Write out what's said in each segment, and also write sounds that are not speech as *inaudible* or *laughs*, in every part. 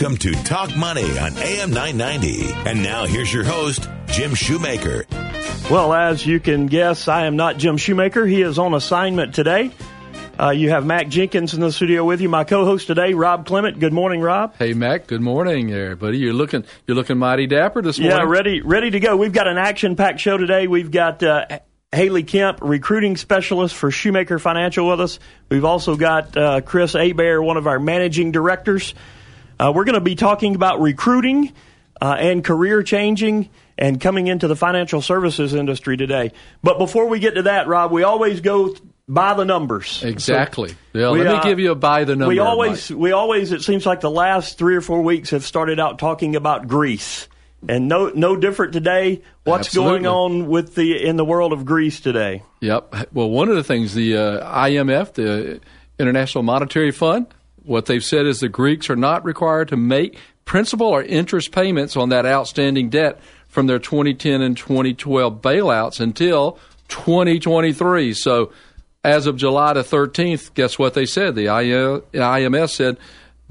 Welcome to Talk Money on AM 990. And now here's your host, Jim Shoemaker. Well, as you can guess, I am not Jim Shoemaker. He is on assignment today. Uh, you have Mac Jenkins in the studio with you. My co-host today, Rob Clement. Good morning, Rob. Hey Mac, good morning, everybody. You're looking you're looking mighty dapper this morning. Yeah, ready, ready to go. We've got an action-packed show today. We've got uh, Haley Kemp, recruiting specialist for Shoemaker Financial, with us. We've also got uh, Chris Abear, one of our managing directors. Uh, we're going to be talking about recruiting uh, and career changing and coming into the financial services industry today. But before we get to that, Rob, we always go by the numbers. Exactly. So yeah, we, let me uh, give you a by the number. We always, we always. It seems like the last three or four weeks have started out talking about Greece, and no, no different today. What's Absolutely. going on with the in the world of Greece today? Yep. Well, one of the things the uh, IMF, the International Monetary Fund, what they've said is the Greeks are not required to make principal or interest payments on that outstanding debt from their 2010 and 2012 bailouts until 2023. So, as of July the 13th, guess what they said? The IMF said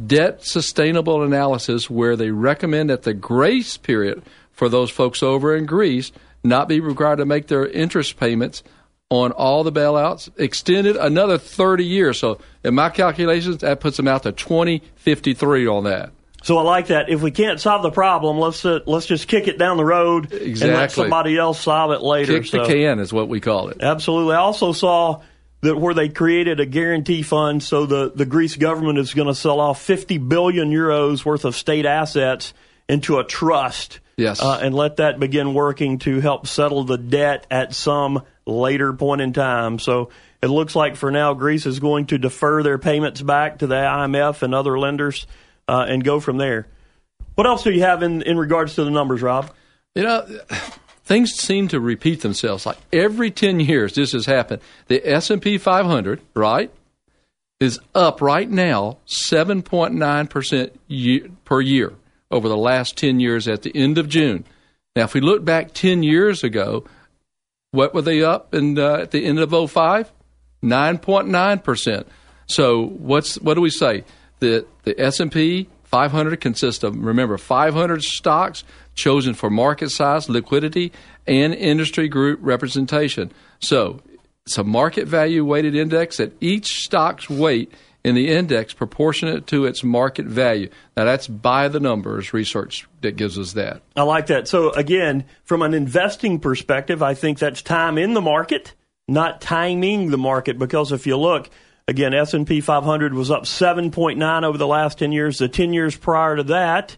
debt sustainable analysis where they recommend that the grace period for those folks over in Greece not be required to make their interest payments on all the bailouts extended another 30 years. So, in my calculations, that puts them out to 2053 on that. So I like that. If we can't solve the problem, let's uh, let's just kick it down the road and let somebody else solve it later. Kick the can is what we call it. Absolutely. I also saw that where they created a guarantee fund, so the, the Greece government is going to sell off 50 billion euros worth of state assets into a trust. Yes. Uh, and let that begin working to help settle the debt at some later point in time. So it looks like for now, Greece is going to defer their payments back to the IMF and other lenders uh, and go from there. What else do you have in, in regards to the numbers, Rob? You know, things seem to repeat themselves. Like every 10 years, this has happened. The S&P 500, right, is up right now 7.9% ye- per year over the last 10 years at the end of June. Now, if we look back 10 years ago, what were they up in, uh, at the end of 05? 9.9%. So what's what do we say? The the S&P 500 consists of remember 500 stocks chosen for market size, liquidity, and industry group representation. So it's a market value weighted index that each stock's weight in the index proportionate to its market value. Now that's by the numbers research that gives us that. I like that. So again, from an investing perspective, I think that's time in the market, not timing the market. Because if you look, again, S and P 500 was up 7.9 over the last 10 years. The 10 years prior to that,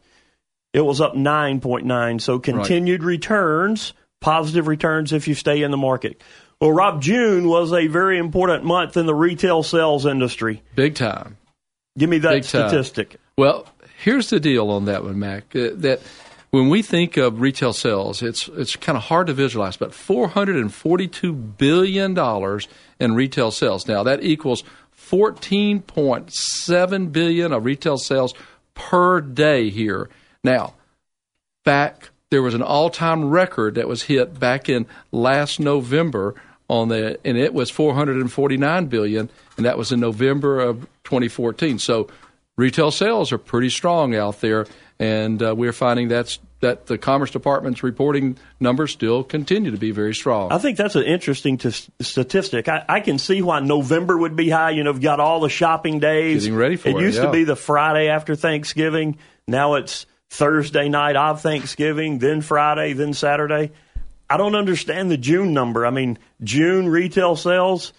it was up 9.9. So continued returns, positive returns if you stay in the market. Well, Rob, June was a very important month in the retail sales industry. Big time. Give me that Big time. statistic. Well, here's the deal on that one, Mac. Uh, that when we think of retail sales, it's it's kind of hard to visualize, but 442 billion dollars in retail sales. Now that equals 14.7 billion of retail sales per day here. Now, back there was an all-time record that was hit back in last November on the and it was 449 billion and that was in November of 2014. So retail sales are pretty strong out there and uh, we're finding that's that the Commerce Department's reporting numbers still continue to be very strong. I think that's an interesting t- statistic. I, I can see why November would be high. You know, you've got all the shopping days. Getting ready for it, used yeah. to be the Friday after Thanksgiving. Now it's Thursday night of Thanksgiving, then Friday, then Saturday. I don't understand the June number. I mean, June retail sales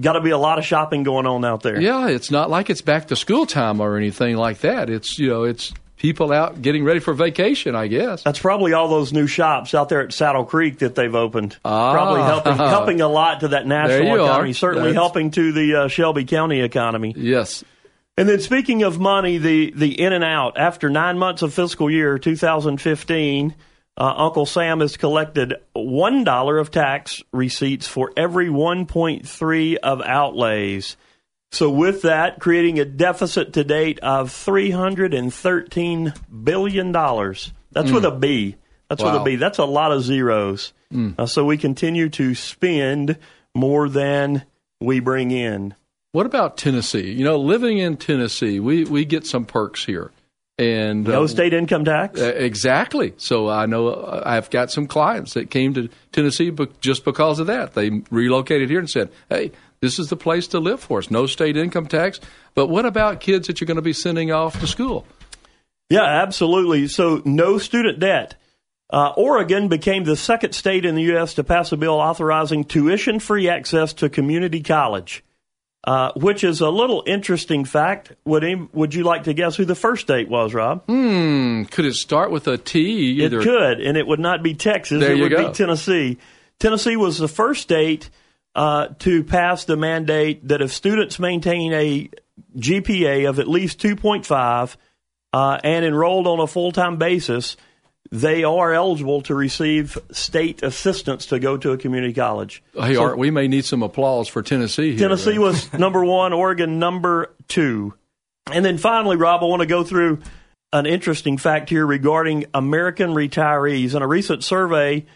got to be a lot of shopping going on out there. Yeah, it's not like it's back to school time or anything like that. It's you know, it's people out getting ready for vacation, I guess. That's probably all those new shops out there at Saddle Creek that they've opened. Ah. Probably helping *laughs* helping a lot to that national economy. are. Certainly That's- helping to the uh, Shelby County economy. Yes. And then speaking of money, the the in and out after nine months of fiscal year 2015, uh, Uncle Sam has collected one dollar of tax receipts for every 1.3 of outlays. So with that, creating a deficit to date of 313 billion dollars. That's with a B. That's with a B. That's a lot of zeros. Uh, so we continue to spend more than we bring in. What about Tennessee? You know, living in Tennessee, we, we get some perks here. And No uh, state income tax. Exactly. So I know uh, I've got some clients that came to Tennessee just because of that. They relocated here and said, "Hey, this is the place to live for us. No state income tax." But what about kids that you're going to be sending off to school? Yeah, absolutely. So, no student debt. Uh, Oregon became the second state in the U.S. to pass a bill authorizing tuition free access to community college, uh, which is a little interesting fact. Would, would you like to guess who the first state was, Rob? Hmm, could it start with a T? Either It could, and it would not be Texas. There it you would go. be Tennessee. Tennessee was the first state uh, to pass the mandate that if students maintain a GPA of at least 2.5 uh, and enrolled on a full time basis, they are eligible to receive state assistance to go to a community college. Hey, Art, we may need some applause for Tennessee. Here. Tennessee was *laughs* number one, Oregon number two. And then finally, Rob, I want to go through an interesting fact here regarding American retirees. In a recent survey,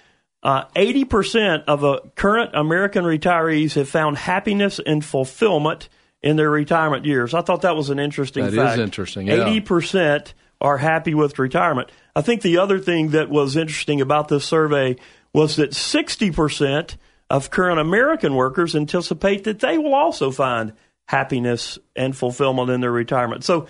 uh, 80% of uh, current American retirees have found happiness and fulfillment in their retirement years. I thought that was an interesting That is fact. interesting, yeah. 80% are happy with retirement. I think the other thing that was interesting about this survey was that 60% of current American workers anticipate that they will also find happiness and fulfillment in their retirement. So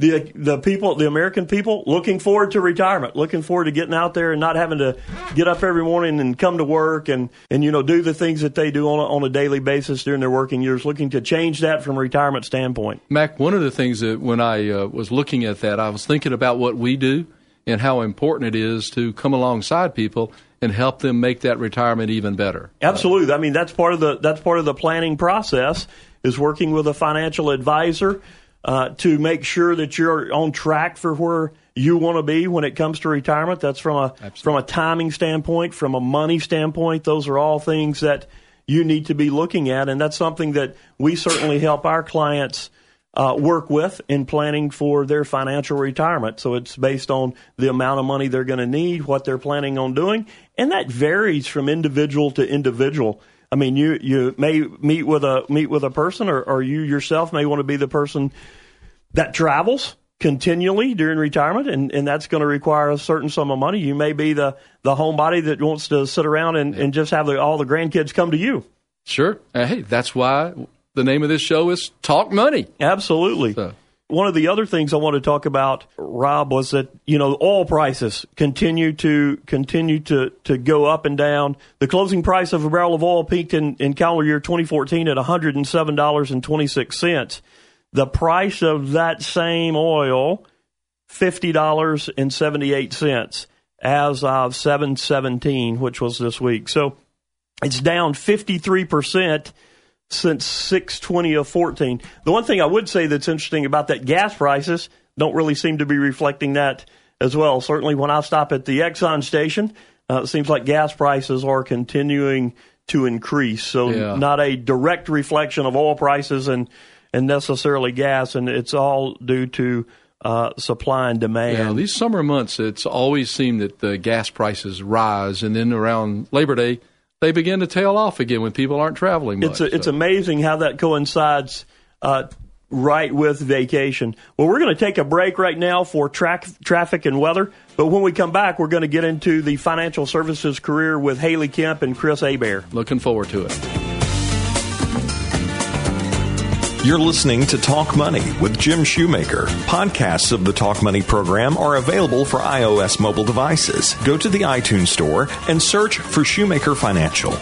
the the people, the American people, looking forward to retirement, looking forward to getting out there and not having to get up every morning and come to work and and you know do the things that they do on a, on a daily basis during their working years. Looking to change that from a retirement standpoint. Mac, one of the things that when I uh, was looking at that, I was thinking about what we do and how important it is to come alongside people and help them make that retirement even better. Absolutely. I mean, that's part of the that's part of the planning process is working with a financial advisor uh, to make sure that you're on track for where you want to be when it comes to retirement. That's from a from a timing standpoint, from a money standpoint. Those are all things that you need to be looking at, and that's something that we certainly help our clients. Uh, work with in planning for their financial retirement. So it's based on the amount of money they're going to need, what they're planning on doing, and that varies from individual to individual. I mean, you you may meet with a meet with a person, or, or you yourself may want to be the person that travels continually during retirement, and, and that's going to require a certain sum of money. You may be the the homebody that wants to sit around and, and just have the, all the grandkids come to you. Sure. Uh, Hey, that's why the name of this show is Talk Money. Absolutely. So- One of the other things I want to talk about, Rob, was that you know oil prices continue to continue to to go up and down. The closing price of a barrel of oil peaked in, in calendar year 2014 at 107 dollars and 26 cents. The price of that same oil, fifty dollars and 78 cents, as of 717, which was this week. So it's down 53 percent since 620 of 14. The one thing I would say that's interesting about that gas prices don't really seem to be reflecting that as well. Certainly when I stop at the Exxon station, uh, it seems like gas prices are continuing to increase. So Yeah. not a direct reflection of oil prices and, and necessarily gas. And it's all due to uh, supply and demand. Yeah, these summer months, it's always seemed that the gas prices rise, and then around Labor Day, they begin to tail off again when people aren't traveling much. It's a, it's So- amazing how that coincides uh, right with vacation. Well, we're going to take a break right now for track, traffic and weather, but when we come back, we're going to get into the financial services career with Haley Kemp and Chris Abear. looking forward to it. You're listening to Talk Money with Jim Shoemaker. Podcasts of the Talk Money program are available for iOS mobile devices. Go to the iTunes Store and search for Shoemaker Financial.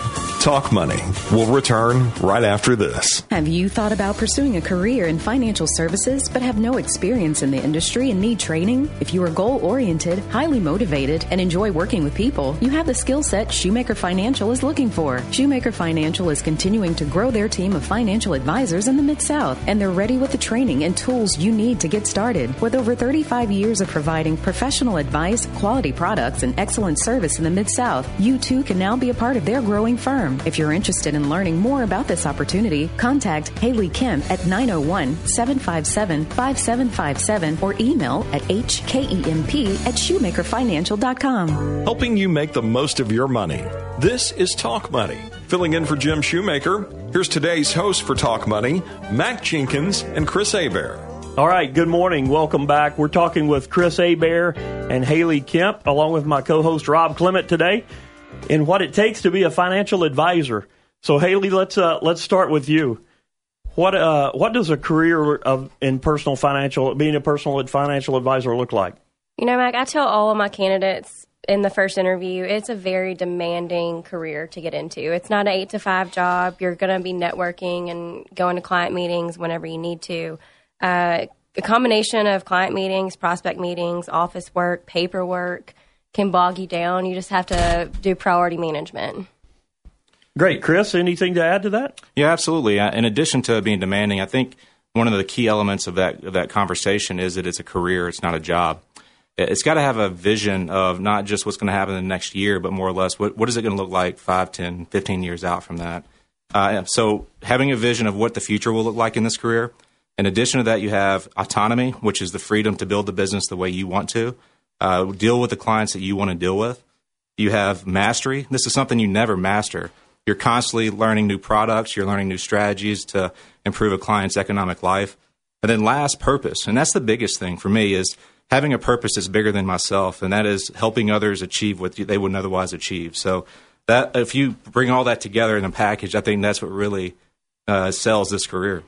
Talk Money. We'll return right after this. Have you thought about pursuing a career in financial services but have no experience in the industry and need training? If you are goal oriented, highly motivated, and enjoy working with people, you have the skill set Shoemaker Financial is looking for. Shoemaker Financial is continuing to grow their team of financial advisors in the Mid South, and they're ready with the training and tools you need to get started. With over 35 years of providing professional advice, quality products, and excellent service in the Mid South, you too can now be a part of their growing firm. If you're interested in learning more about this opportunity, contact Haley Kemp at 901 757 5757 or email at hkemp at shoemakerfinancial.com. Helping you make the most of your money. This is Talk Money. Filling in for Jim Shoemaker, here's today's host for Talk Money, Mac Jenkins and Chris Abear. All right, good morning. Welcome back. We're talking with Chris Abear and Haley Kemp, along with my co host Rob Clement today, in what it takes to be a financial advisor. So, Haley, let's uh, let's start with you. What uh, what does a career of in personal financial being a personal financial advisor look like? You know, Mac, I tell all of my candidates in the first interview, it's a very demanding career to get into. It's not an eight to five job. You're going to be networking and going to client meetings whenever you need to. Uh, a combination of client meetings, prospect meetings, office work, paperwork can bog you down. You just have to do priority management. Great. Chris, anything to add to that? Yeah, absolutely. Uh, In addition to being demanding, I think one of the key elements of that of that conversation is that it's a career, it's not a job. It's got to have a vision of not just what's going to happen in the next year, but more or less what, what is it going to look like 5, 10, 15 years out from that. Uh, so having a vision of what the future will look like in this career. In addition to that, you have autonomy, which is the freedom to build the business the way you want to, uh, deal with the clients that you want to deal with. You have mastery. This is something you never master. You're constantly learning new products, you're learning new strategies to improve a client's economic life. And then last, purpose. And that's the biggest thing for me is having a purpose that's bigger than myself, and that is helping others achieve what they wouldn't otherwise achieve. So that if you bring all that together in a package, I think that's what really uh, sells this career.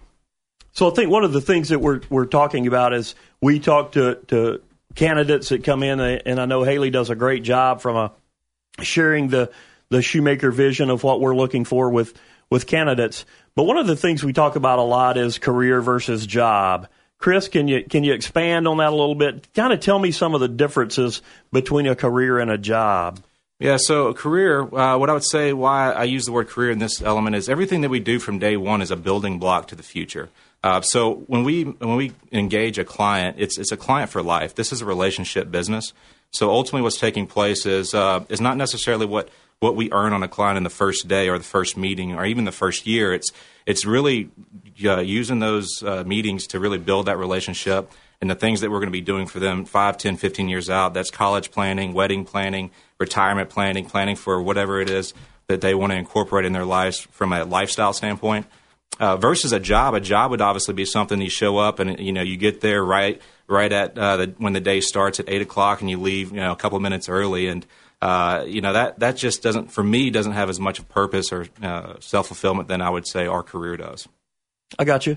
So I think one of the things that we're we're talking about is we talk to to candidates that come in, and I know Haley does a great job from a sharing the the shoemaker vision of what we're looking for with with candidates. But one of the things we talk about a lot is career versus job. Chris, can you can you expand on that a little bit? Kind of tell me some of the differences between a career and a job. Yeah, so a career, uh, what I would say why I use the word career in this element is everything that we do from day one is a building block to the future. Uh, so when we when we engage a client, it's it's a client for life. This is a relationship business. So ultimately, what's taking place is uh, is not necessarily what what we earn on a client in the first day or the first meeting or even the first year. It's it's really uh, using those uh, meetings to really build that relationship and the things that we're going to be doing for them 5, 10, 15 years out. That's college planning, wedding planning, retirement planning, planning for whatever it is that they want to incorporate in their lives from a lifestyle standpoint. Uh, versus a job, a job would obviously be something you show up and you know you get there right right at uh, the, when the day starts at eight o'clock and you leave you know a couple minutes early and uh, you know that that just doesn't for me doesn't have as much of purpose or uh, self fulfillment than I would say our career does. I got you,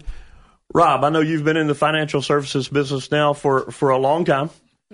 Rob. I know you've been in the financial services business now for for a long time.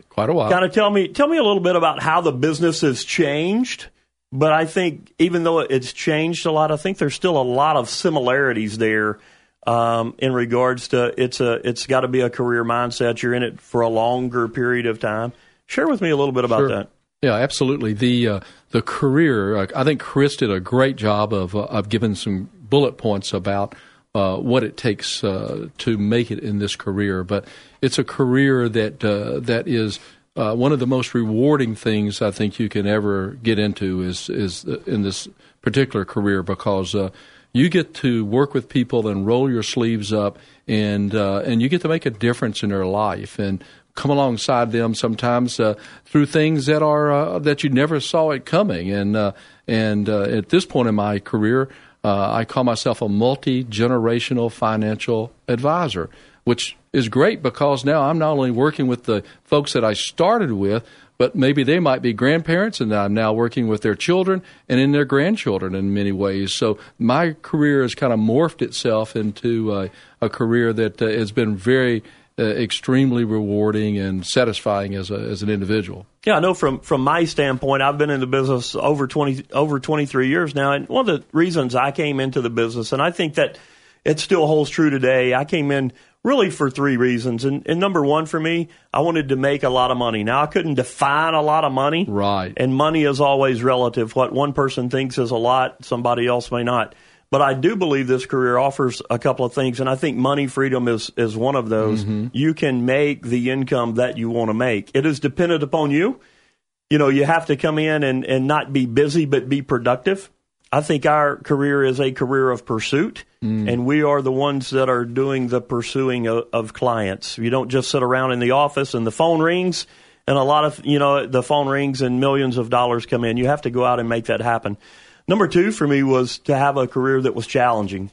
Quite a while. Kind of tell me tell me a little bit about how the business has changed. But I think even though it's changed a lot, I think there's still a lot of similarities there um, in regards to it's a it's got to be a career mindset. You're in it for a longer period of time. Share with me a little bit about Sure. that. Yeah, absolutely. The uh, the career. Uh, I think Chris did a great job of uh, of giving some bullet points about uh, what it takes uh, to make it in this career. But it's a career that uh, that is. Uh, one of the most rewarding things I think you can ever get into is is in this particular career because uh, you get to work with people and roll your sleeves up and uh, and you get to make a difference in their life and come alongside them sometimes uh, through things that are uh, that you never saw it coming and uh, and uh, at this point in my career uh, I call myself a multi generational financial advisor which is great because now I'm not only working with the folks that I started with but maybe they might be grandparents and I'm now working with their children and in their grandchildren in many ways. So my career has kind of morphed itself into uh, a career that uh, has been very uh, extremely rewarding and satisfying as a, as an individual. Yeah, I know from from my standpoint, I've been in the business over twenty over twenty three years now, and one of the reasons I came into the business, and I think that it still holds true today. I came in really for three reasons, and, and number one for me, I wanted to make a lot of money. Now I couldn't define a lot of money, Right. And money is always relative. What one person thinks is a lot, somebody else may not. But I do believe this career offers a couple of things, and I think money freedom is, is one of those. Mm-hmm. You can make the income that you want to make. It is dependent upon you. You know, you have to come in and, and not be busy, but be productive. I think our career is a career of pursuit, mm. and we are the ones that are doing the pursuing of, of clients. You don't just sit around in the office and the phone rings, and a lot of, you know, the phone rings and millions of dollars come in. You have to go out and make that happen. Number two for me was to have a career that was challenging.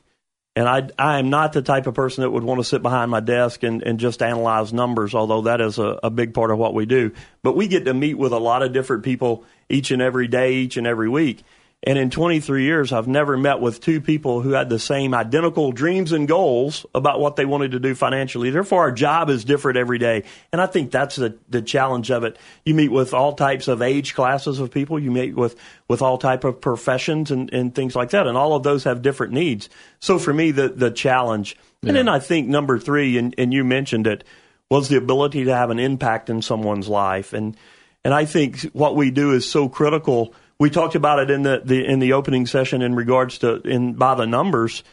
And I, I am not the type of person that would want to sit behind my desk and, and just analyze numbers, although that is a, a big part of what we do. But we get to meet with a lot of different people each and every day, each and every week. And in 23 years, I've never met with two people who had the same identical dreams and goals about what they wanted to do financially. Therefore, our job is different every day. And I think that's the, the challenge of it. You meet with all types of age classes of people. You meet with, with all type of professions and, and things like that. And all of those have different needs. So for me, the, the challenge. And then I think number three, and, and you mentioned it, was the ability to have an impact in someone's life. And, and I think what we do is so critical. We talked about it in the, the in the opening session in regards to in by the numbers.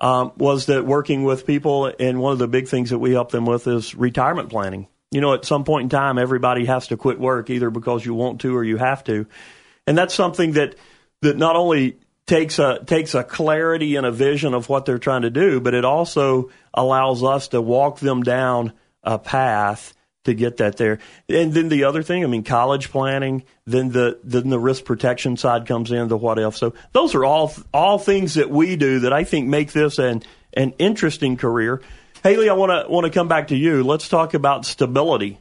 Um, was that working with people, and one of the big things that we help them with is retirement planning. You know, at some point in time, everybody has to quit work either because you want to or you have to, and that's something that that not only takes a takes a clarity and a vision of what they're trying to do, but it also allows us to walk them down a path to get that there. And then the other thing, I mean, college planning, then the then the risk protection side comes in, the what if. So those are all all things that we do that I think make this an an interesting career. Haley, I want to want to come back to you. Let's talk about stability.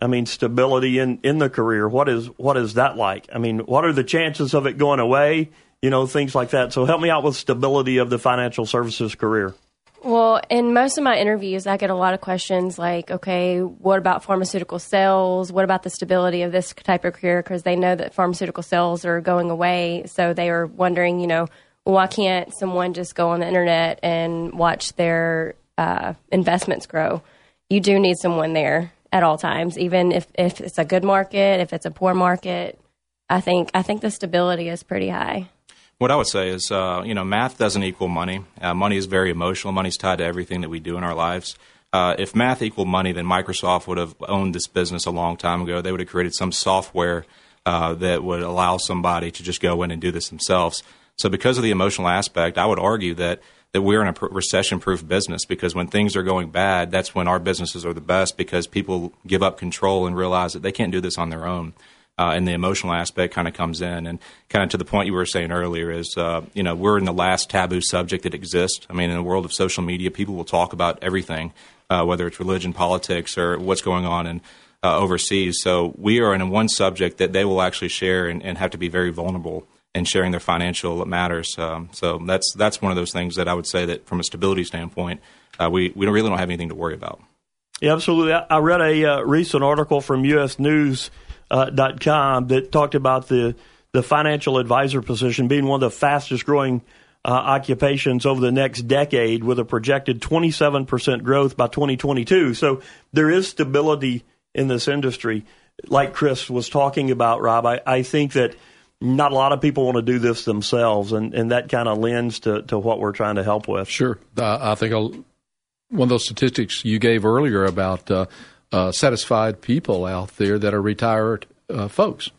I mean, stability in, in the career. What is what is that like? I mean, what are the chances of it going away? You know, things like that. So help me out with stability of the financial services career. Well, in most of my interviews, I get a lot of questions like, okay, what about pharmaceutical sales? What about the stability of this type of career? Because they know that pharmaceutical sales are going away. So they are wondering, you know, why can't someone just go on the internet and watch their uh, investments grow? You do need someone there at all times, even if, if it's a good market, if it's a poor market. I think I think the stability is pretty high. What I would say is, uh, you know, math doesn't equal money. Uh, money is very emotional. Money's tied to everything that we do in our lives. Uh, if math equaled money, then Microsoft would have owned this business a long time ago. They would have created some software uh, that would allow somebody to just go in and do this themselves. So, because of the emotional aspect, I would argue that that we're in a recession-proof business because when things are going bad, that's when our businesses are the best because people give up control and realize that they can't do this on their own uh, and the emotional aspect kind of comes in. And kind of to the point you were saying earlier is, uh, you know, we're in the last taboo subject that exists. I mean, in the world of social media, people will talk about everything, uh, whether it's religion, politics, or what's going on in uh, overseas. So we are in one subject that they will actually share and, and have to be very vulnerable in sharing their financial matters. Um, so that's that's one of those things that I would say that from a stability standpoint, uh, we we don't really don't have anything to worry about. Yeah, absolutely. I, I read a uh, recent article from U.S. News uh, dot com that talked about the the financial advisor position being one of the fastest growing uh, occupations over the next decade, with a projected 27 percent growth by 2022. So there is stability in this industry, like Chris was talking about. Rob, I, I think that not a lot of people want to do this themselves, and, and that kind of lends to, to what we're trying to help with. Sure. Uh, I think I'll, one of those statistics you gave earlier about uh, uh, satisfied people out there that are retired uh, folks.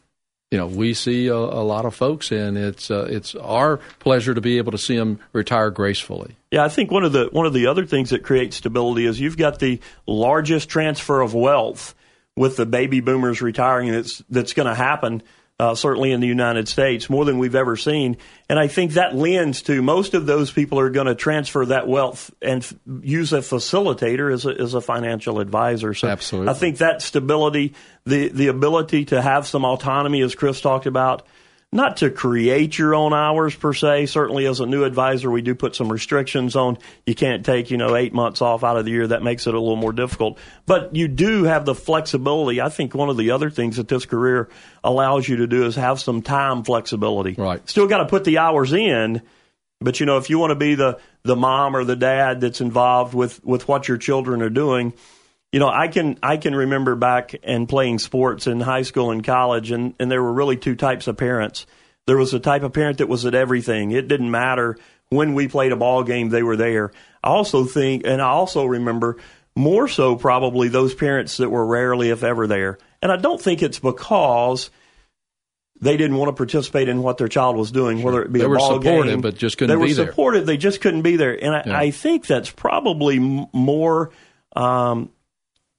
You know, we see a, a lot of folks, and it's uh, it's our pleasure to be able to see them retire gracefully. Yeah, I think one of the one of the other things that creates stability is you've got the largest transfer of wealth with the baby boomers retiring that's that's going to happen uh, certainly in the United States, more than we've ever seen. And I think that lends to most of those people are going to transfer that wealth and f- use a facilitator as a, as a financial advisor. So Absolutely. I think that stability, the, the ability to have some autonomy, as Chris talked about, not to create your own hours per se. Certainly, as a new advisor, we do put some restrictions on you can't take you know eight months off out of the year. That makes it a little more difficult. But you do have the flexibility. I think one of the other things that this career allows you to do is have some time flexibility. Right. Still got to put the hours in, but you know if you want to be the the mom or the dad that's involved with with what your children are doing you know, I can I can remember back and playing sports in high school and college, and and there were really two types of parents. There was a type of parent that was at everything. It didn't matter when we played a ball game; they were there. I also think, and I also remember more so probably those parents that were rarely, if ever, there. And I don't think it's because they didn't want to participate in what their child was doing, sure. whether it be they a were ball supportive, game. but just couldn't they were supportive, they just couldn't be there. And I, Yeah. I think that's probably more um,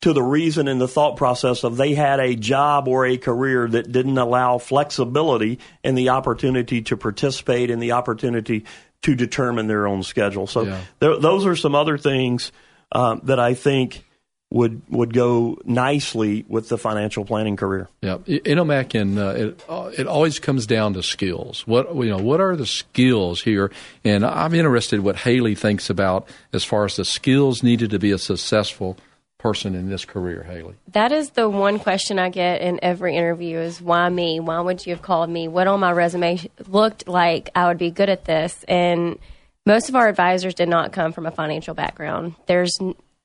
to the reason and the thought process of they had a job or a career that didn't allow flexibility and the opportunity to participate and the opportunity to determine their own schedule. So Yeah. there, those are some other things um, that I think would would go nicely with the financial planning career. Yeah, you and uh, it uh, it always comes down to skills. What you know, what are the skills here? And I'm interested what Haley thinks about as far as the skills needed to be a successful person in this career. Haley, That is the one question I get in every interview is why me? Why would you have called me? What on my resume looked like I would be good at this? And most of our advisors did not come from a financial background. There's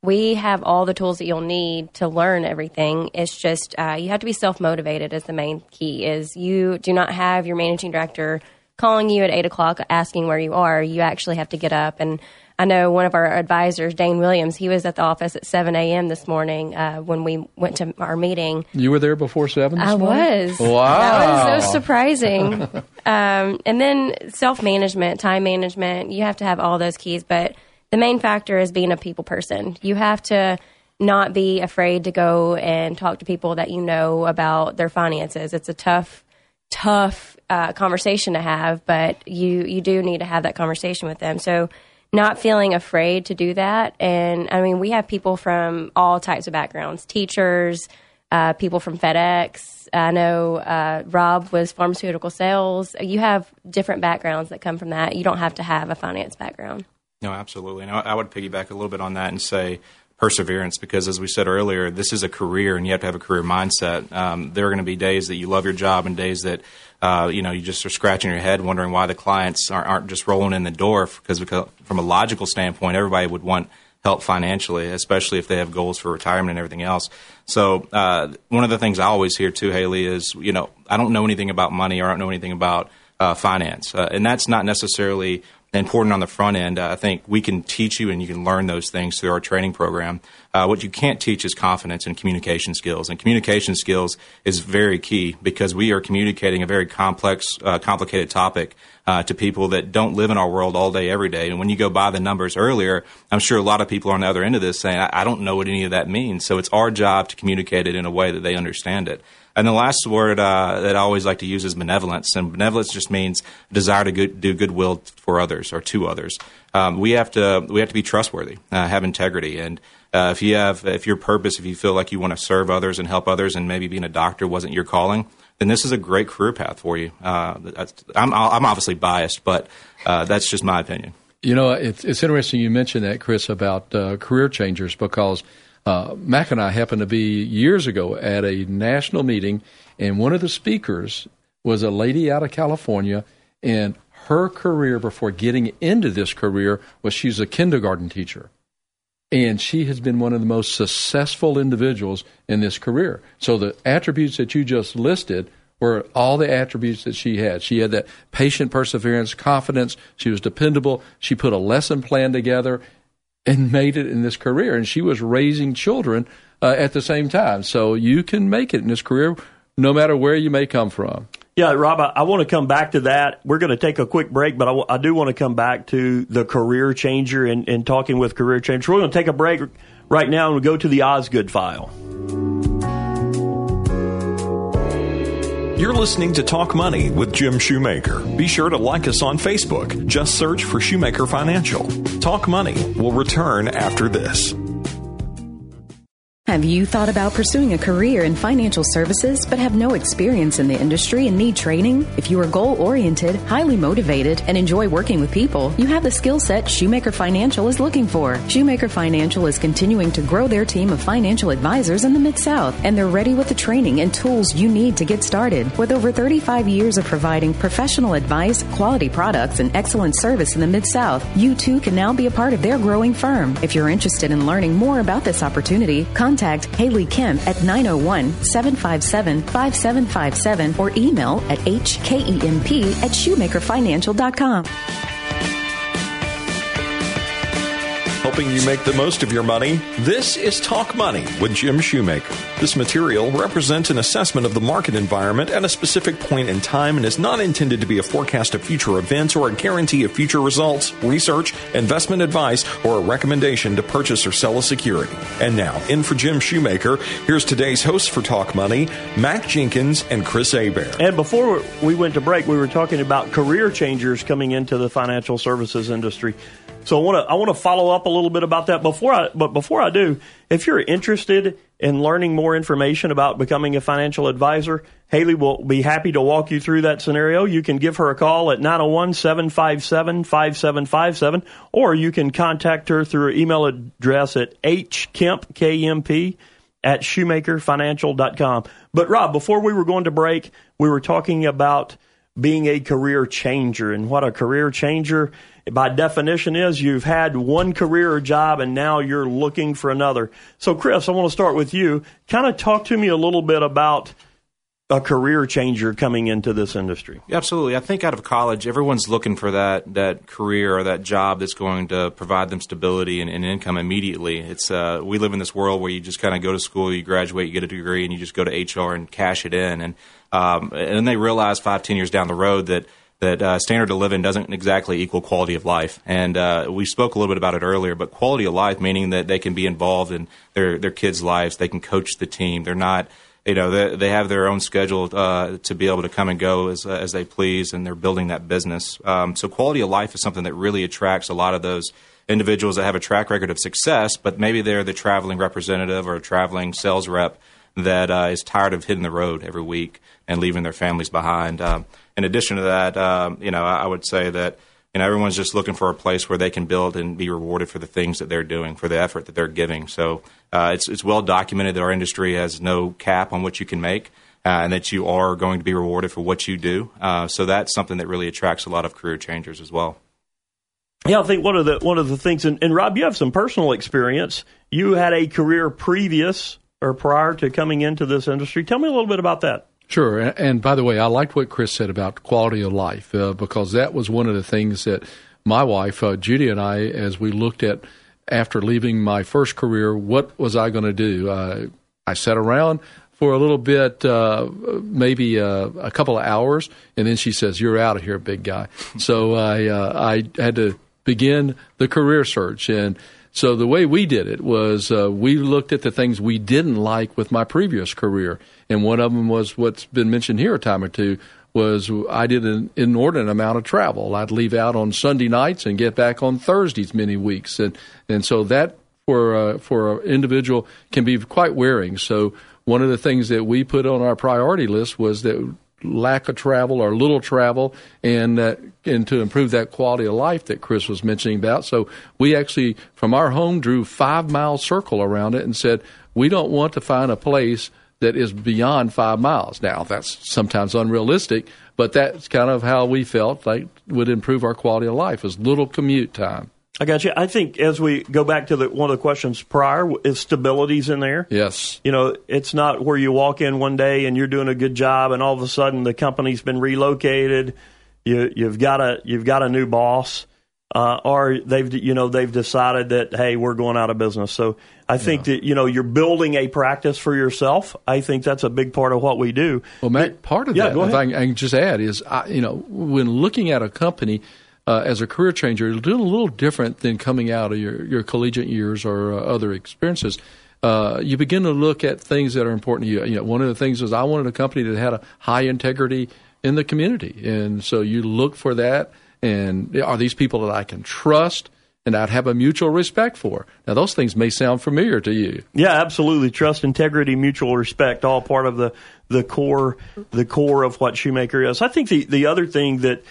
we have all the tools that you'll need to learn everything. It's just uh, you have to be self motivated. Is the main key. Is you do not have your managing director calling you at eight o'clock asking where you are. You actually have to get up and I know one of our advisors, Dane Williams, he was at the office at 7 a.m. this morning uh, when we went to our meeting. you were there before seven. This I morning? was. Wow, That was so surprising. *laughs* um, and then self management, time management, you have to have all those keys. But the main factor is being a people person. You have to not be afraid to go and talk to people that you know about their finances. It's a tough, tough uh, conversation to have, but you, you do need to have that conversation with them. So, not feeling afraid to do that. And I mean, we have people from all types of backgrounds teachers, uh, people from FedEx. I know uh, Rob was pharmaceutical sales. You have different backgrounds that come from that. You don't have to have a finance background. No, absolutely. And I I would piggyback a little bit on that and say perseverance because, as we said earlier, this is a career and you have to have a career mindset. Um, there are going to be days that you love your job and days that uh, you know you just are scratching your head wondering why the clients aren't, aren't just rolling in the door because, from a logical standpoint, everybody would want help financially, especially if they have goals for retirement and everything else. So uh, one of the things I always hear too, Haley, is you know I don't know anything about money or I don't know anything about uh, finance, uh, and that's not necessarily important on the front end. Uh, I think we can teach you and you can learn those things through our training program. Uh, what you can't teach is confidence and communication skills. And communication skills is very key because we are communicating a very complex, uh, complicated topic uh, to people that don't live in our world all day, every day. And when you go by the numbers earlier, I'm sure a lot of people on the other end of this saying, I, I don't know what any of that means. So it's our job to communicate it in a way that they understand it. And the last word uh, that I always like to use is benevolence. And benevolence just means desire to good, do goodwill for others or to others. Um, we have to we have to be trustworthy, uh, have integrity, and uh, if you have if your purpose, if you feel like you want to serve others and help others, and maybe being a doctor wasn't your calling, then this is a great career path for you. Uh, I'm I'm obviously biased, but uh, that's just my opinion. You know, it's, it's interesting you mentioned that, Chris, about uh, career changers because uh, Mac and I happened to be years ago at a national meeting, and one of the speakers was a lady out of California, and her career before getting into this career was she's a kindergarten teacher. And she has been one of the most successful individuals in this career. So the attributes that you just listed were all the attributes that she had. She had that patient perseverance, confidence. She was dependable. She put a lesson plan together and made it in this career. And she was raising children uh, at the same time. So you can make it in this career no matter where you may come from. Yeah, Rob, I, I want to come back to that. We're going to take a quick break, but I, w- I do want to come back to the career changer and, and talking with career changers. We're going to take a break right now and we'll go to the Osgood file. You're listening to Talk Money with Jim Shoemaker. Be sure to like us on Facebook. Just search for Shoemaker Financial. Talk Money will return after this. Have you thought about pursuing a career in financial services but have no experience in the industry and need training? If you are goal oriented, highly motivated, and enjoy working with people, you have the skill set Shoemaker Financial is looking for. Shoemaker Financial is continuing to grow their team of financial advisors in the Mid South, and they're ready with the training and tools you need to get started. With over 35 years of providing professional advice, quality products, and excellent service in the Mid South, you too can now be a part of their growing firm. If you're interested in learning more about this opportunity, contact contact Haley Kemp at 901 757 5757 or email at hkemp at shoemakerfinancial.com. helping you make the most of your money. This is Talk Money with Jim Shoemaker. This material represents an assessment of the market environment at a specific point in time and is not intended to be a forecast of future events or a guarantee of future results, research, investment advice, or a recommendation to purchase or sell a security. And now, in for Jim Shoemaker, here's today's hosts for Talk Money, Mac Jenkins and Chris Abear. And before we went to break, we were talking about career changers coming into the financial services industry. So I want to I want to follow up a little bit about that before I but before I do, if you're interested in learning more information about becoming a financial advisor, Haley will be happy to walk you through that scenario. You can give her a call at 901-757-5757 or you can contact her through her email address at hkemp, K-M-P, at shoemakerfinancial.com. But Rob, before we were going to break, we were talking about being a career changer and what a career changer by definition is you've had one career or job and now you're looking for another. So, Chris, I want to start with you. Kind of talk to me a little bit about a career changer coming into this industry. Absolutely. I think out of college, everyone's looking for that that career or that job that's going to provide them stability and, and income immediately. It's uh, we live in this world where you just kind of go to school, you graduate, you get a degree, and you just go to HR and cash it in. And um, and then they realize five, ten years down the road that that uh, standard of living doesn't exactly equal quality of life. And uh, we spoke a little bit about it earlier, but quality of life meaning that they can be involved in their their kids' lives, they can coach the team. They're not, you know, they, they have their own schedule uh, to be able to come and go as as they please, and they're building that business. Um, so quality of life is something that really attracts a lot of those individuals that have a track record of success, but maybe they're the traveling representative or a traveling sales rep that uh, is tired of hitting the road every week and leaving their families behind. Um, in addition to that, um, you know, I would say that you know everyone's just looking for a place where they can build and be rewarded for the things that they're doing, for the effort that they're giving. So uh, it's it's well documented that our industry has no cap on what you can make. Uh, and that you are going to be rewarded for what you do. Uh, so that's something that really attracts a lot of career changers as well. Yeah, I think one of the one of the things, and, and Rob, you have some personal experience. You had a career previous or prior to coming into this industry. Tell me a little bit about that. Sure. And by the way, I liked what Chris said about quality of life uh, because that was one of the things that my wife, uh, Judy, and I, as we looked at after leaving my first career, what was I going to do? Uh, I sat around for a little bit, uh, maybe uh, a couple of hours, and then she says, "You're out of here, big guy." so I uh, I had to begin the career search and so the way we did it was uh, we looked at the things we didn't like with my previous career, and one of them was what's been mentioned here a time or two was I did an inordinate amount of travel. I'd leave out on Sunday nights and get back on Thursdays many weeks, and and so that for uh, for an individual can be quite wearing. So one of the things that we put on our priority list was that lack of travel or little travel and that and to improve that quality of life that Chris was mentioning about. So we actually from our home drew five mile circle around it and said we don't want to find a place that is beyond five miles. Now that's sometimes unrealistic, but that's kind of how we felt like would improve our quality of life is little commute time. I got you. I think as we go back to the, one of the questions prior, is stability's in there. Yes. You know, it's not where you walk in one day and you're doing a good job, and all of a sudden the company's been relocated. You, you've got a you've got a new boss, uh, or they've you know they've decided that hey we're going out of business. So I think yeah. that you know you're building a practice for yourself. I think that's a big part of what we do. Well, Matt, part of yeah, that, if I, I, can just add, is I, you know when looking at a company uh, as a career changer, you're a little different than coming out of your, your collegiate years or uh, other experiences. Uh, you begin to look at things that are important to you. you know, one of the things is I wanted a company that had a high integrity in the community, and so you look for that. And are these people that I can trust? and I'd have a mutual respect for. Now, those things may sound familiar to you. Yeah, absolutely. Trust, integrity, mutual respect, all part of the, the core the core of what Shoemaker is. I think the, the other thing that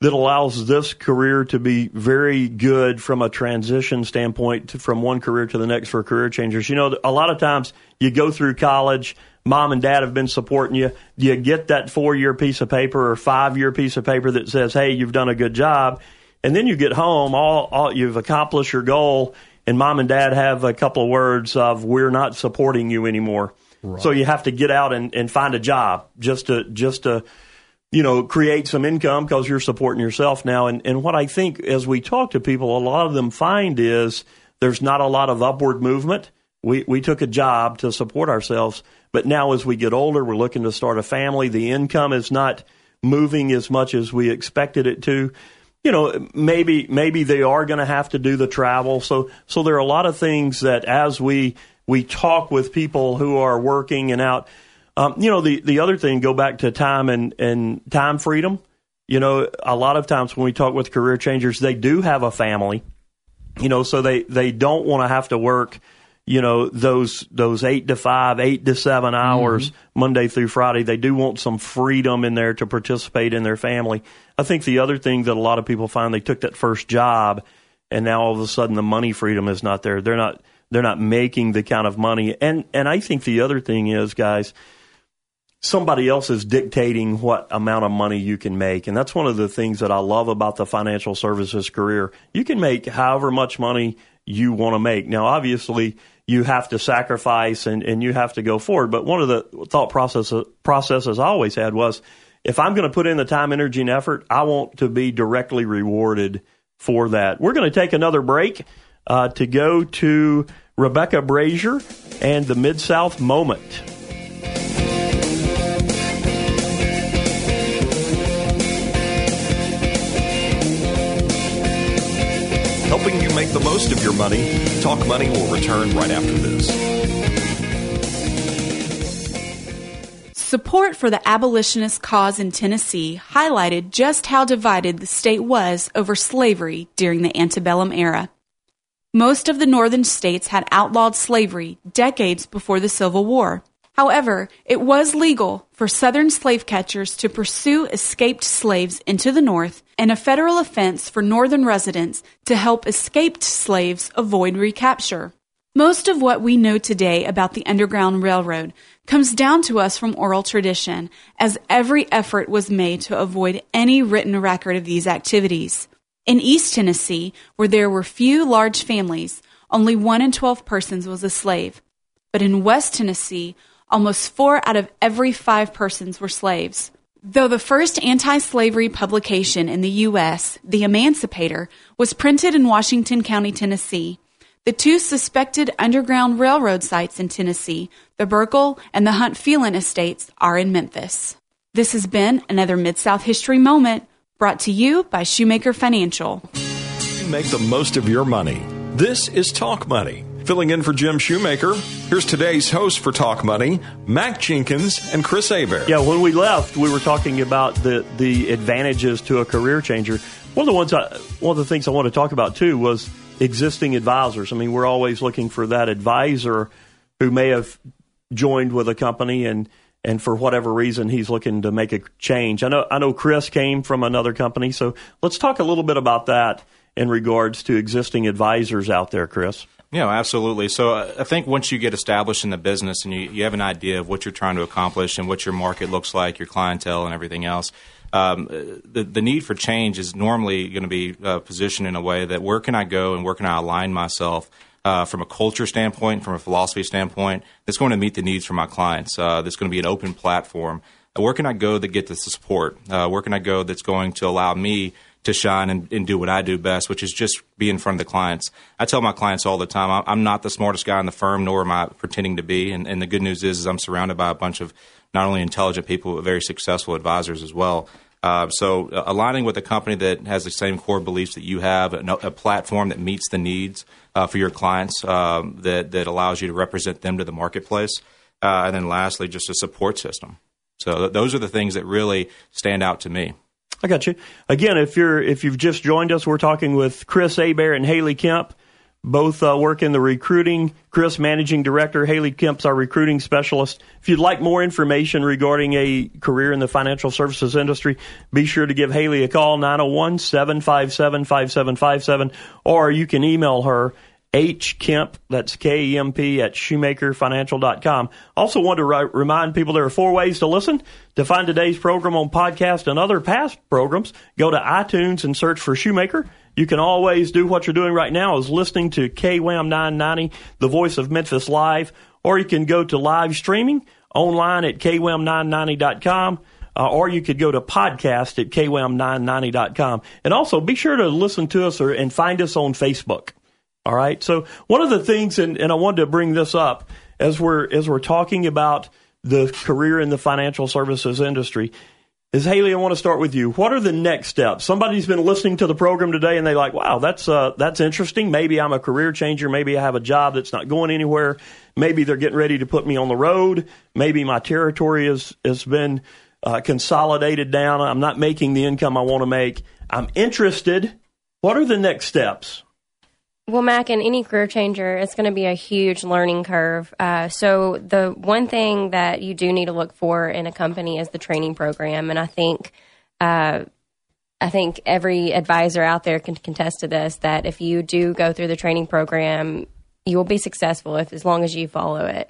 that allows this career to be very good from a transition standpoint to, from one career to the next for career changers. You know, a lot of times you go through college, mom and dad have been supporting you. You get that four year piece of paper or five year piece of paper that says, "Hey, you've done a good job," and then you get home, all, all you've accomplished your goal, and mom and dad have a couple of words of, "We're not supporting you anymore." Right. So you have to get out and, and find a job just to just to you know, create some income because you're supporting yourself now. And, and what I think as we talk to people, a lot of them find is there's not a lot of upward movement. We, we took a job to support ourselves, but now as we get older, we're looking to start a family. The income is not moving as much as we expected it to. You know, maybe maybe they are going to have to do the travel. So so there are a lot of things that as we we talk with people who are working and out, um, you know, the, the other thing, go back to time and, and time freedom. You know, a lot of times when we talk with career changers, they do have a family, you know, so they, they don't want to have to work, you know, those, those eight to five, eight to seven hours mm-hmm. Monday through Friday. They do want some freedom in there to participate in their family. I think the other thing that a lot of people find they took that first job and now all of a sudden the money freedom is not there. They're not, they're not making the kind of money. And, and I think the other thing is, guys, somebody else is dictating what amount of money you can make. And that's one of the things that I love about the financial services career. You can make however much money you want to make. Now, obviously, you have to sacrifice and, and you have to go forward. But one of the thought process, processes I always had was if I'm going to put in the time, energy, and effort, I want to be directly rewarded for that. We're going to take another break uh, to go to Rebecca Brazier and the Mid South Moment. Helping you make the most of your money. Talk Money will return right after this. Support for the abolitionist cause in Tennessee highlighted just how divided the state was over slavery during the antebellum era. Most of the northern states had outlawed slavery decades before the Civil War. However, it was legal for Southern slave catchers to pursue escaped slaves into the North and a federal offense for Northern residents to help escaped slaves avoid recapture. Most of what we know today about the Underground Railroad comes down to us from oral tradition, as every effort was made to avoid any written record of these activities. In East Tennessee, where there were few large families, only 1 in 12 persons was a slave. But in West Tennessee, almost four out of every five persons were slaves. Though the first anti slavery publication in the U.S., The Emancipator, was printed in Washington County, Tennessee, the two suspected Underground Railroad sites in Tennessee, the Burkle and the Hunt Phelan estates, are in Memphis. This has been another Mid South History Moment brought to you by Shoemaker Financial. Make the most of your money. This is Talk Money. Filling in for Jim Shoemaker, here's today's host for Talk Money, Mac Jenkins and Chris Aber. Yeah, when we left, we were talking about the, the advantages to a career changer. One of the ones, I, one of the things I want to talk about too was existing advisors. I mean, we're always looking for that advisor who may have joined with a company and and for whatever reason he's looking to make a change. I know I know Chris came from another company, so let's talk a little bit about that in regards to existing advisors out there, Chris. Yeah, absolutely. So uh, I think once you get established in the business and you, you have an idea of what you're trying to accomplish and what your market looks like, your clientele, and everything else, um, the, the need for change is normally going to be uh, positioned in a way that where can I go and where can I align myself uh, from a culture standpoint, from a philosophy standpoint, that's going to meet the needs for my clients. Uh, that's going to be an open platform. Uh, where can I go that get the support? Uh, where can I go that's going to allow me to shine and, and, do what I do best, which is just be in front of the clients. I tell my clients all the time, I'm not the smartest guy in the firm, nor am I pretending to be. And, and the good news is, is, I'm surrounded by a bunch of not only intelligent people, but very successful advisors as well. Uh, so uh, aligning with a company that has the same core beliefs that you have, a, a platform that meets the needs uh, for your clients, um, that, that allows you to represent them to the marketplace. Uh, and then lastly, just a support system. So th- those are the things that really stand out to me. I got you. Again, if you're if you've just joined us, we're talking with Chris Abear and Haley Kemp. Both uh, work in the recruiting. Chris, managing director. Haley Kemp's our recruiting specialist. If you'd like more information regarding a career in the financial services industry, be sure to give Haley a call, 901 757 5757, or you can email her H. Kemp, that's K E M P, at shoemakerfinancial.com. Also, want to ri- remind people there are four ways to listen. To find today's program on podcast and other past programs, go to iTunes and search for Shoemaker. You can always do what you're doing right now is listening to KWAM 990, the voice of Memphis Live, or you can go to live streaming online at KWAM990.com. Uh, or you could go to podcast at kwam990.com. And also be sure to listen to us or, and find us on Facebook. All right. So one of the things, and, and I wanted to bring this up as we're as we're talking about the career in the financial services industry, is Haley. I want to start with you. What are the next steps? Somebody's been listening to the program today, and they like, wow, that's uh, that's interesting. Maybe I'm a career changer. Maybe I have a job that's not going anywhere. Maybe they're getting ready to put me on the road. Maybe my territory has has been uh, consolidated down. I'm not making the income I want to make. I'm interested. What are the next steps? Well, Mac, in any career changer, it's going to be a huge learning curve. Uh, so, the one thing that you do need to look for in a company is the training program, and I think, uh, I think every advisor out there can contest to this that if you do go through the training program, you will be successful if as long as you follow it.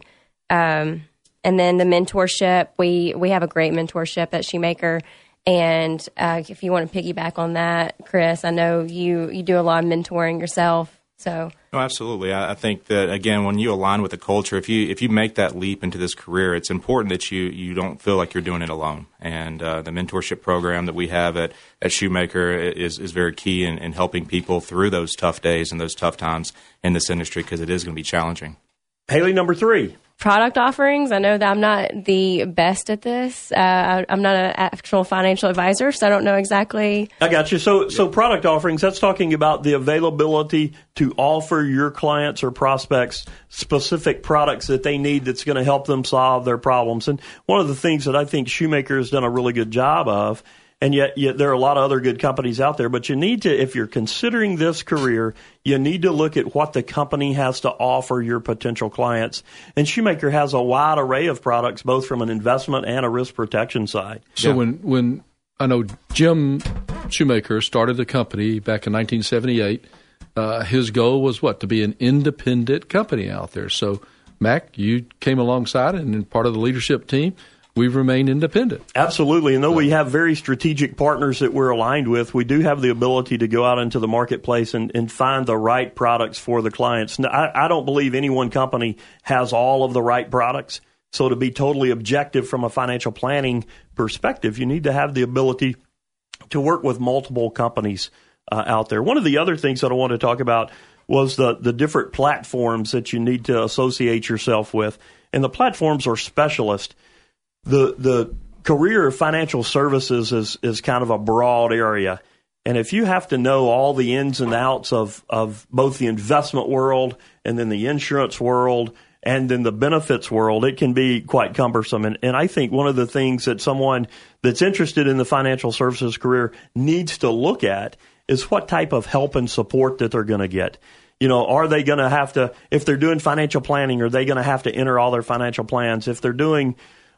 Um, and then the mentorship, we we have a great mentorship at Shoemaker. And uh, if you want to piggyback on that, Chris, I know you you do a lot of mentoring yourself. So, oh, absolutely. I, I think that again, when you align with the culture, if you if you make that leap into this career, it's important that you you don't feel like you're doing it alone. And uh, the mentorship program that we have at at Shoemaker is is very key in, in helping people through those tough days and those tough times in this industry because it is going to be challenging. Haley, number three. Product offerings. I know that I'm not the best at this. Uh, I'm not an actual financial advisor, so I don't know exactly. I got you. So, so product offerings, that's talking about the availability to offer your clients or prospects specific products that they need that's going to help them solve their problems. And one of the things that I think Shoemaker has done a really good job of and yet, yet there are a lot of other good companies out there. But you need to, if you're considering this career, you need to look at what the company has to offer your potential clients. And Shoemaker has a wide array of products, both from an investment and a risk protection side. So when when I know Jim Shoemaker started the company back in 1978, uh, his goal was what to be an independent company out there. So Mac, you came alongside and part of the leadership team we've remained independent. Absolutely. And though we have very strategic partners that we're aligned with, we do have the ability to go out into the marketplace and, and find the right products for the clients. Now, I, I don't believe any one company has all of the right products. So to be totally objective from a financial planning perspective, you need to have the ability to work with multiple companies uh, out there. One of the other things that I want to talk about was the, the different platforms that you need to associate yourself with. And the platforms are specialist the the career of financial services is is kind of a broad area. And if you have to know all the ins and outs of, of both the investment world and then the insurance world and then the benefits world, it can be quite cumbersome. And, and I think one of the things that someone that's interested in the financial services career needs to look at is what type of help and support that they're going to get. You know, are they going to have to, if they're doing financial planning, are they going to have to enter all their financial plans? If they're doing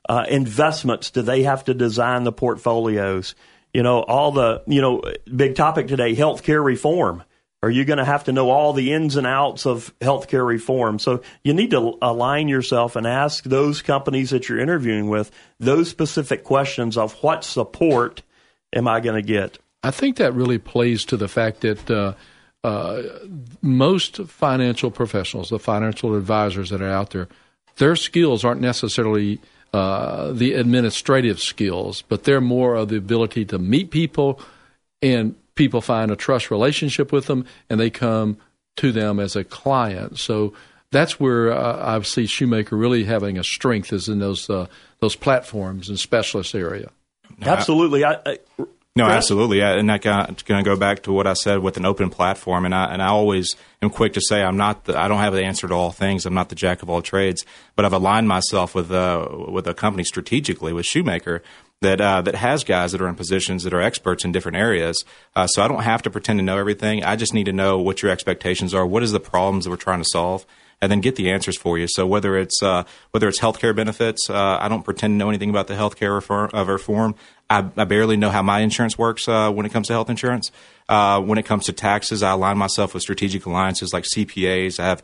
uh, investments do they have to design the portfolios? You know, all the, you know, big topic today, healthcare reform. Are you going to have to know all the ins and outs of healthcare reform? So you need to align yourself and ask those companies that you're interviewing with those specific questions of what support am I going to get? I think that really plays to the fact that uh, uh, most financial professionals, the financial advisors that are out there, their skills aren't necessarily uh, the administrative skills, but they're more of the ability to meet people and people find a trust relationship with them and they come to them as a client. So that's where uh, I see Shoemaker really having a strength is in those uh, those platforms and specialist area. Absolutely. I, I, no, absolutely, yeah, and that going to go back to what I said with an open platform, and I and I always am quick to say I'm not the, I don't have the answer to all things. I'm not the jack of all trades, but I've aligned myself with uh, with a company strategically with Shoemaker that uh, that has guys that are in positions that are experts in different areas. Uh, so I don't have to pretend to know everything. I just need to know what your expectations are. What is the problems that we're trying to solve? And then get the answers for you. So whether it's uh, whether it's healthcare benefits, uh, I don't pretend to know anything about the healthcare reform. Of reform. I, I barely know how my insurance works uh, when it comes to health insurance. Uh, when it comes to taxes, I align myself with strategic alliances like CPAs. I have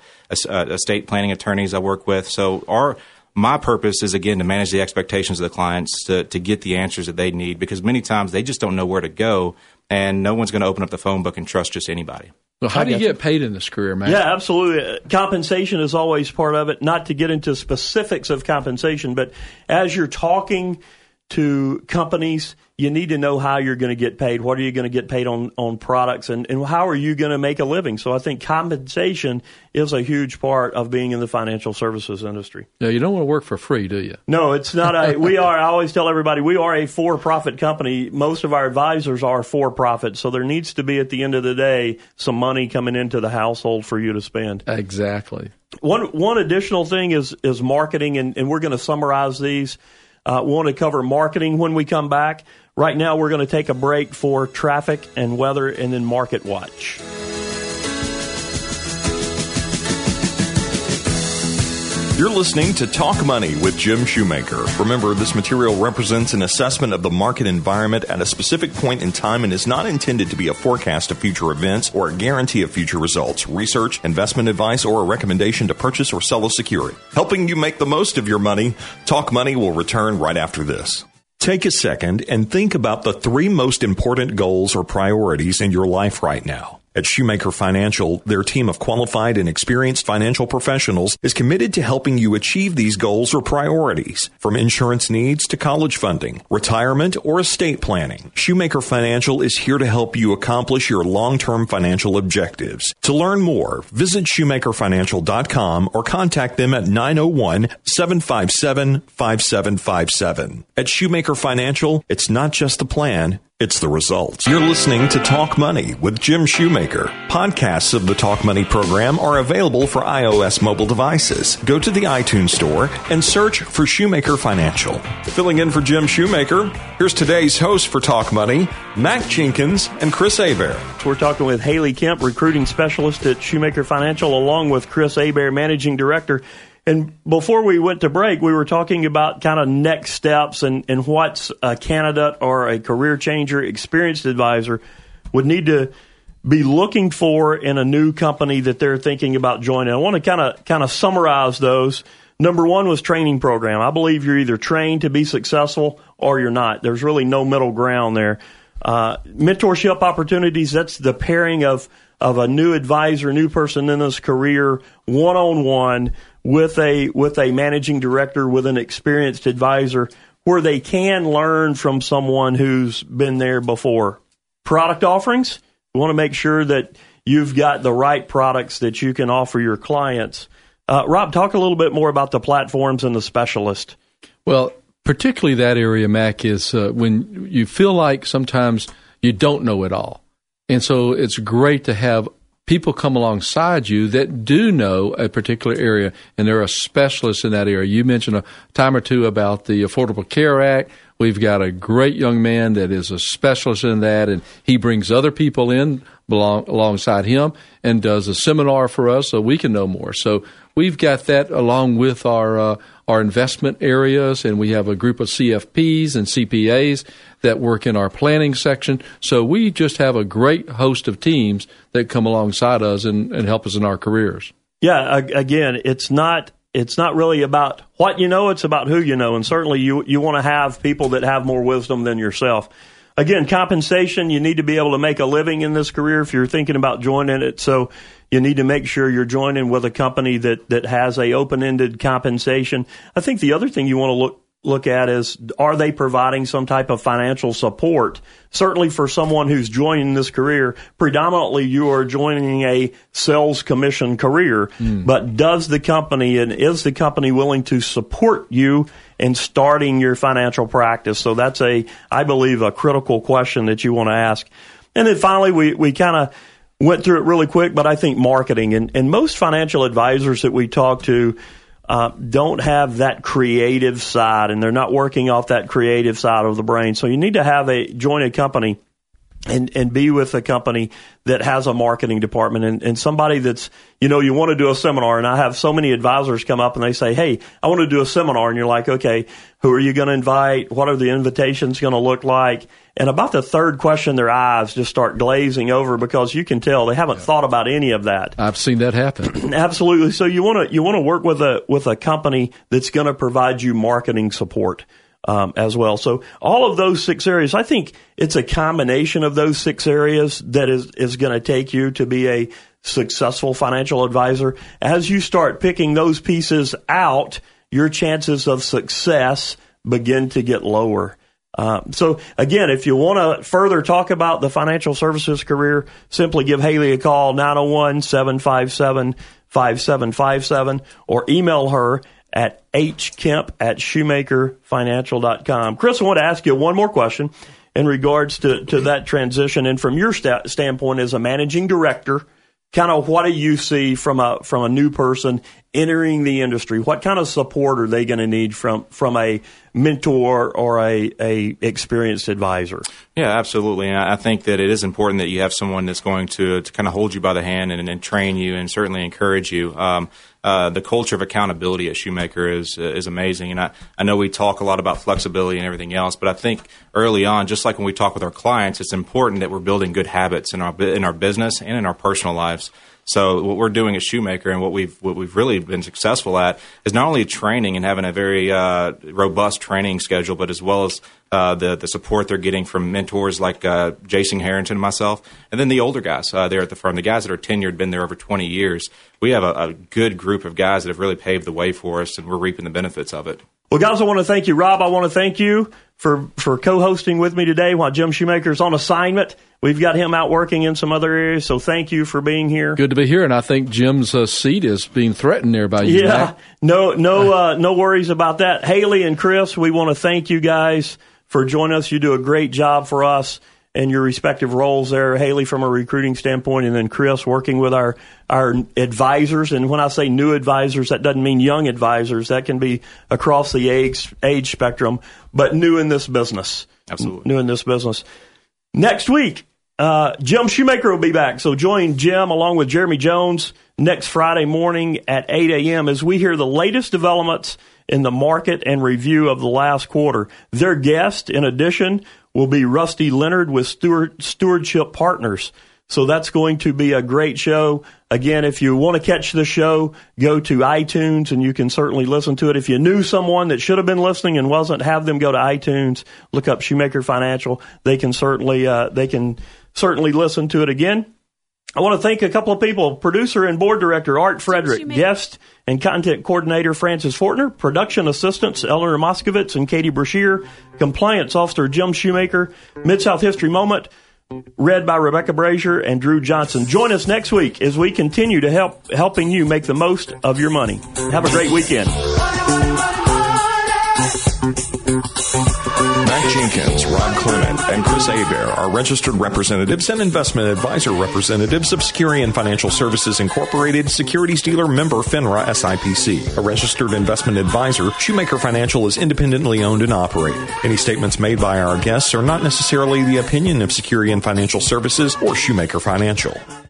estate planning attorneys I work with. So our my purpose is again to manage the expectations of the clients to, to get the answers that they need because many times they just don't know where to go and no one's going to open up the phone book and trust just anybody. Well, how do you get paid in this career, man? Yeah, absolutely. Compensation is always part of it. Not to get into specifics of compensation, but as you're talking to companies, you need to know how you're going to get paid. What are you going to get paid on, on products and, and how are you going to make a living? So I think compensation is a huge part of being in the financial services industry. Yeah, you don't want to work for free, do you? No, it's not a, *laughs* we are, I always tell everybody, we are a for profit company. Most of our advisors are for profit. So there needs to be at the end of the day some money coming into the household for you to spend. Exactly. One, one additional thing is, is marketing and, and we're going to summarize these. Uh, we want to cover marketing when we come back. Right now, we're going to take a break for traffic and weather and then market watch. You're listening to Talk Money with Jim Shoemaker. Remember, this material represents an assessment of the market environment at a specific point in time and is not intended to be a forecast of future events or a guarantee of future results, research, investment advice, or a recommendation to purchase or sell a security. Helping you make the most of your money, Talk Money will return right after this. Take a second and think about the three most important goals or priorities in your life right now. At Shoemaker Financial, their team of qualified and experienced financial professionals is committed to helping you achieve these goals or priorities. From insurance needs to college funding, retirement, or estate planning, Shoemaker Financial is here to help you accomplish your long-term financial objectives. To learn more, visit shoemakerfinancial.com or contact them at 901-757-5757. At Shoemaker Financial, it's not just the plan, it's the results. You're listening to Talk Money with Jim Shoemaker. Podcasts of the Talk Money program are available for iOS mobile devices. Go to the iTunes Store and search for Shoemaker Financial. Filling in for Jim Shoemaker, here's today's host for Talk Money, Mac Jenkins and Chris. So we're talking with Haley Kemp, recruiting specialist at Shoemaker Financial, along with Chris Abear, managing director. And before we went to break, we were talking about kind of next steps and, and what's a candidate or a career changer, experienced advisor would need to be looking for in a new company that they're thinking about joining. I want to kind of kind of summarize those. Number one was training program. I believe you're either trained to be successful or you're not. There's really no middle ground there. Uh, mentorship opportunities. That's the pairing of of a new advisor, new person in this career, one on one with a with a managing director with an experienced advisor where they can learn from someone who's been there before. Product offerings, we want to make sure that you've got the right products that you can offer your clients. Uh, Rob, talk a little bit more about the platforms and the specialist. Well, particularly that area, Mac, is uh, when you feel like sometimes you don't know it all. And so it's great to have people come alongside you that do know a particular area and they're a specialist in that area. You mentioned a time or two about the Affordable Care Act. We've got a great young man that is a specialist in that, and he brings other people in belong, alongside him and does a seminar for us so we can know more. So we've got that along with our uh, our investment areas, and we have a group of CFPs and CPAs that work in our planning section. So we just have a great host of teams that come alongside us and, and help us in our careers. Yeah, again, it's not it's not really about what you know; it's about who you know, and certainly you you want to have people that have more wisdom than yourself. Again, compensation, you need to be able to make a living in this career if you're thinking about joining it. So you need to make sure you're joining with a company that, that has a open-ended compensation. I think the other thing you want to look look at is are they providing some type of financial support? Certainly for someone who's joining this career, predominantly you are joining a sales commission career, mm. but does the company and is the company willing to support you in starting your financial practice? So that's a, I believe, a critical question that you want to ask. And then finally, we, we kind of went through it really quick, but I think marketing and, and most financial advisors that we talk to, uh, don't have that creative side, and they're not working off that creative side of the brain. So you need to have a join a company and and be with a company that has a marketing department and, and somebody that's you know you want to do a seminar. And I have so many advisors come up and they say hey I want to do a seminar. And you're like okay who are you going to invite? What are the invitations going to look like? And about the third question their eyes just start glazing over because you can tell they haven't yeah. thought about any of that. I've seen that happen. *clears throat* Absolutely. So you want to you want to work with a with a company that's going to provide you marketing support um, as well. So all of those six areas, I think it's a combination of those six areas that is is going to take you to be a successful financial advisor. As you start picking those pieces out, your chances of success begin to get lower. Uh, so again, if you want to further talk about the financial services career, simply give Haley a call, 901-757-5757 or email her at hkemp at shoemakerfinancial.com. Chris, I want to ask you one more question in regards to, to that transition. And from your st- standpoint as a managing director, kind of what do you see from a, from a new person entering the industry? What kind of support are they going to need from, from a mentor or a, a experienced advisor? Yeah, absolutely. And I think that it is important that you have someone that's going to, to kind of hold you by the hand and, and train you and certainly encourage you. Um, uh, the culture of accountability at Shoemaker is uh, is amazing. And I, I know we talk a lot about flexibility and everything else, but I think early on, just like when we talk with our clients, it's important that we're building good habits in our in our business and in our personal lives. So what we're doing at Shoemaker and what we've what we've really been successful at is not only training and having a very uh, robust training schedule, but as well as uh, the the support they're getting from mentors like uh, Jason Harrington and myself, and then the older guys uh, there at the firm, the guys that are tenured, been there over 20 years. We have a, a good group of guys that have really paved the way for us, and we're reaping the benefits of it. Well, guys, I want to thank you, Rob. I want to thank you for for co-hosting with me today while Jim Shoemaker's on assignment. We've got him out working in some other areas, so thank you for being here. Good to be here, and I think Jim's uh, seat is being threatened there by you. Yeah, no, no, uh, no worries about that. Haley and Chris, we want to thank you guys for joining us. You do a great job for us in your respective roles there. Haley from a recruiting standpoint, and then Chris working with our our advisors. And when I say new advisors, that doesn't mean young advisors. That can be across the age age spectrum, but new in this business. Absolutely, new in this business. Next week, uh, Jim Shoemaker will be back. So join Jim along with Jeremy Jones next Friday morning at 8 a.m. as we hear the latest developments in the market and review of the last quarter. Their guest, in addition, will be Rusty Leonard with Steward, Stewardship Partners. So that's going to be a great show. Again, if you want to catch the show, go to iTunes and you can certainly listen to it. If you knew someone that should have been listening and wasn't, have them go to iTunes, look up Shoemaker Financial. They can certainly, uh, they can certainly listen to it again. I want to thank a couple of people. Producer and board director Art Frederick, guest and content coordinator Francis Fortner, production assistants Eleanor Moskovitz and Katie Brashear, compliance officer Jim Shoemaker, Mid South History Moment, read by Rebecca Brazier and Drew Johnson. Join us next week as we continue to help helping you make the most of your money. Have a great weekend. Matt Jenkins, Rob Clement, and Chris Abear are registered representatives and investment advisor representatives of Securian Financial Services Incorporated, securities dealer member FINRA SIPC. A registered investment advisor, Shoemaker Financial is independently owned and operated. Any statements made by our guests are not necessarily the opinion of Securian Financial Services or Shoemaker Financial.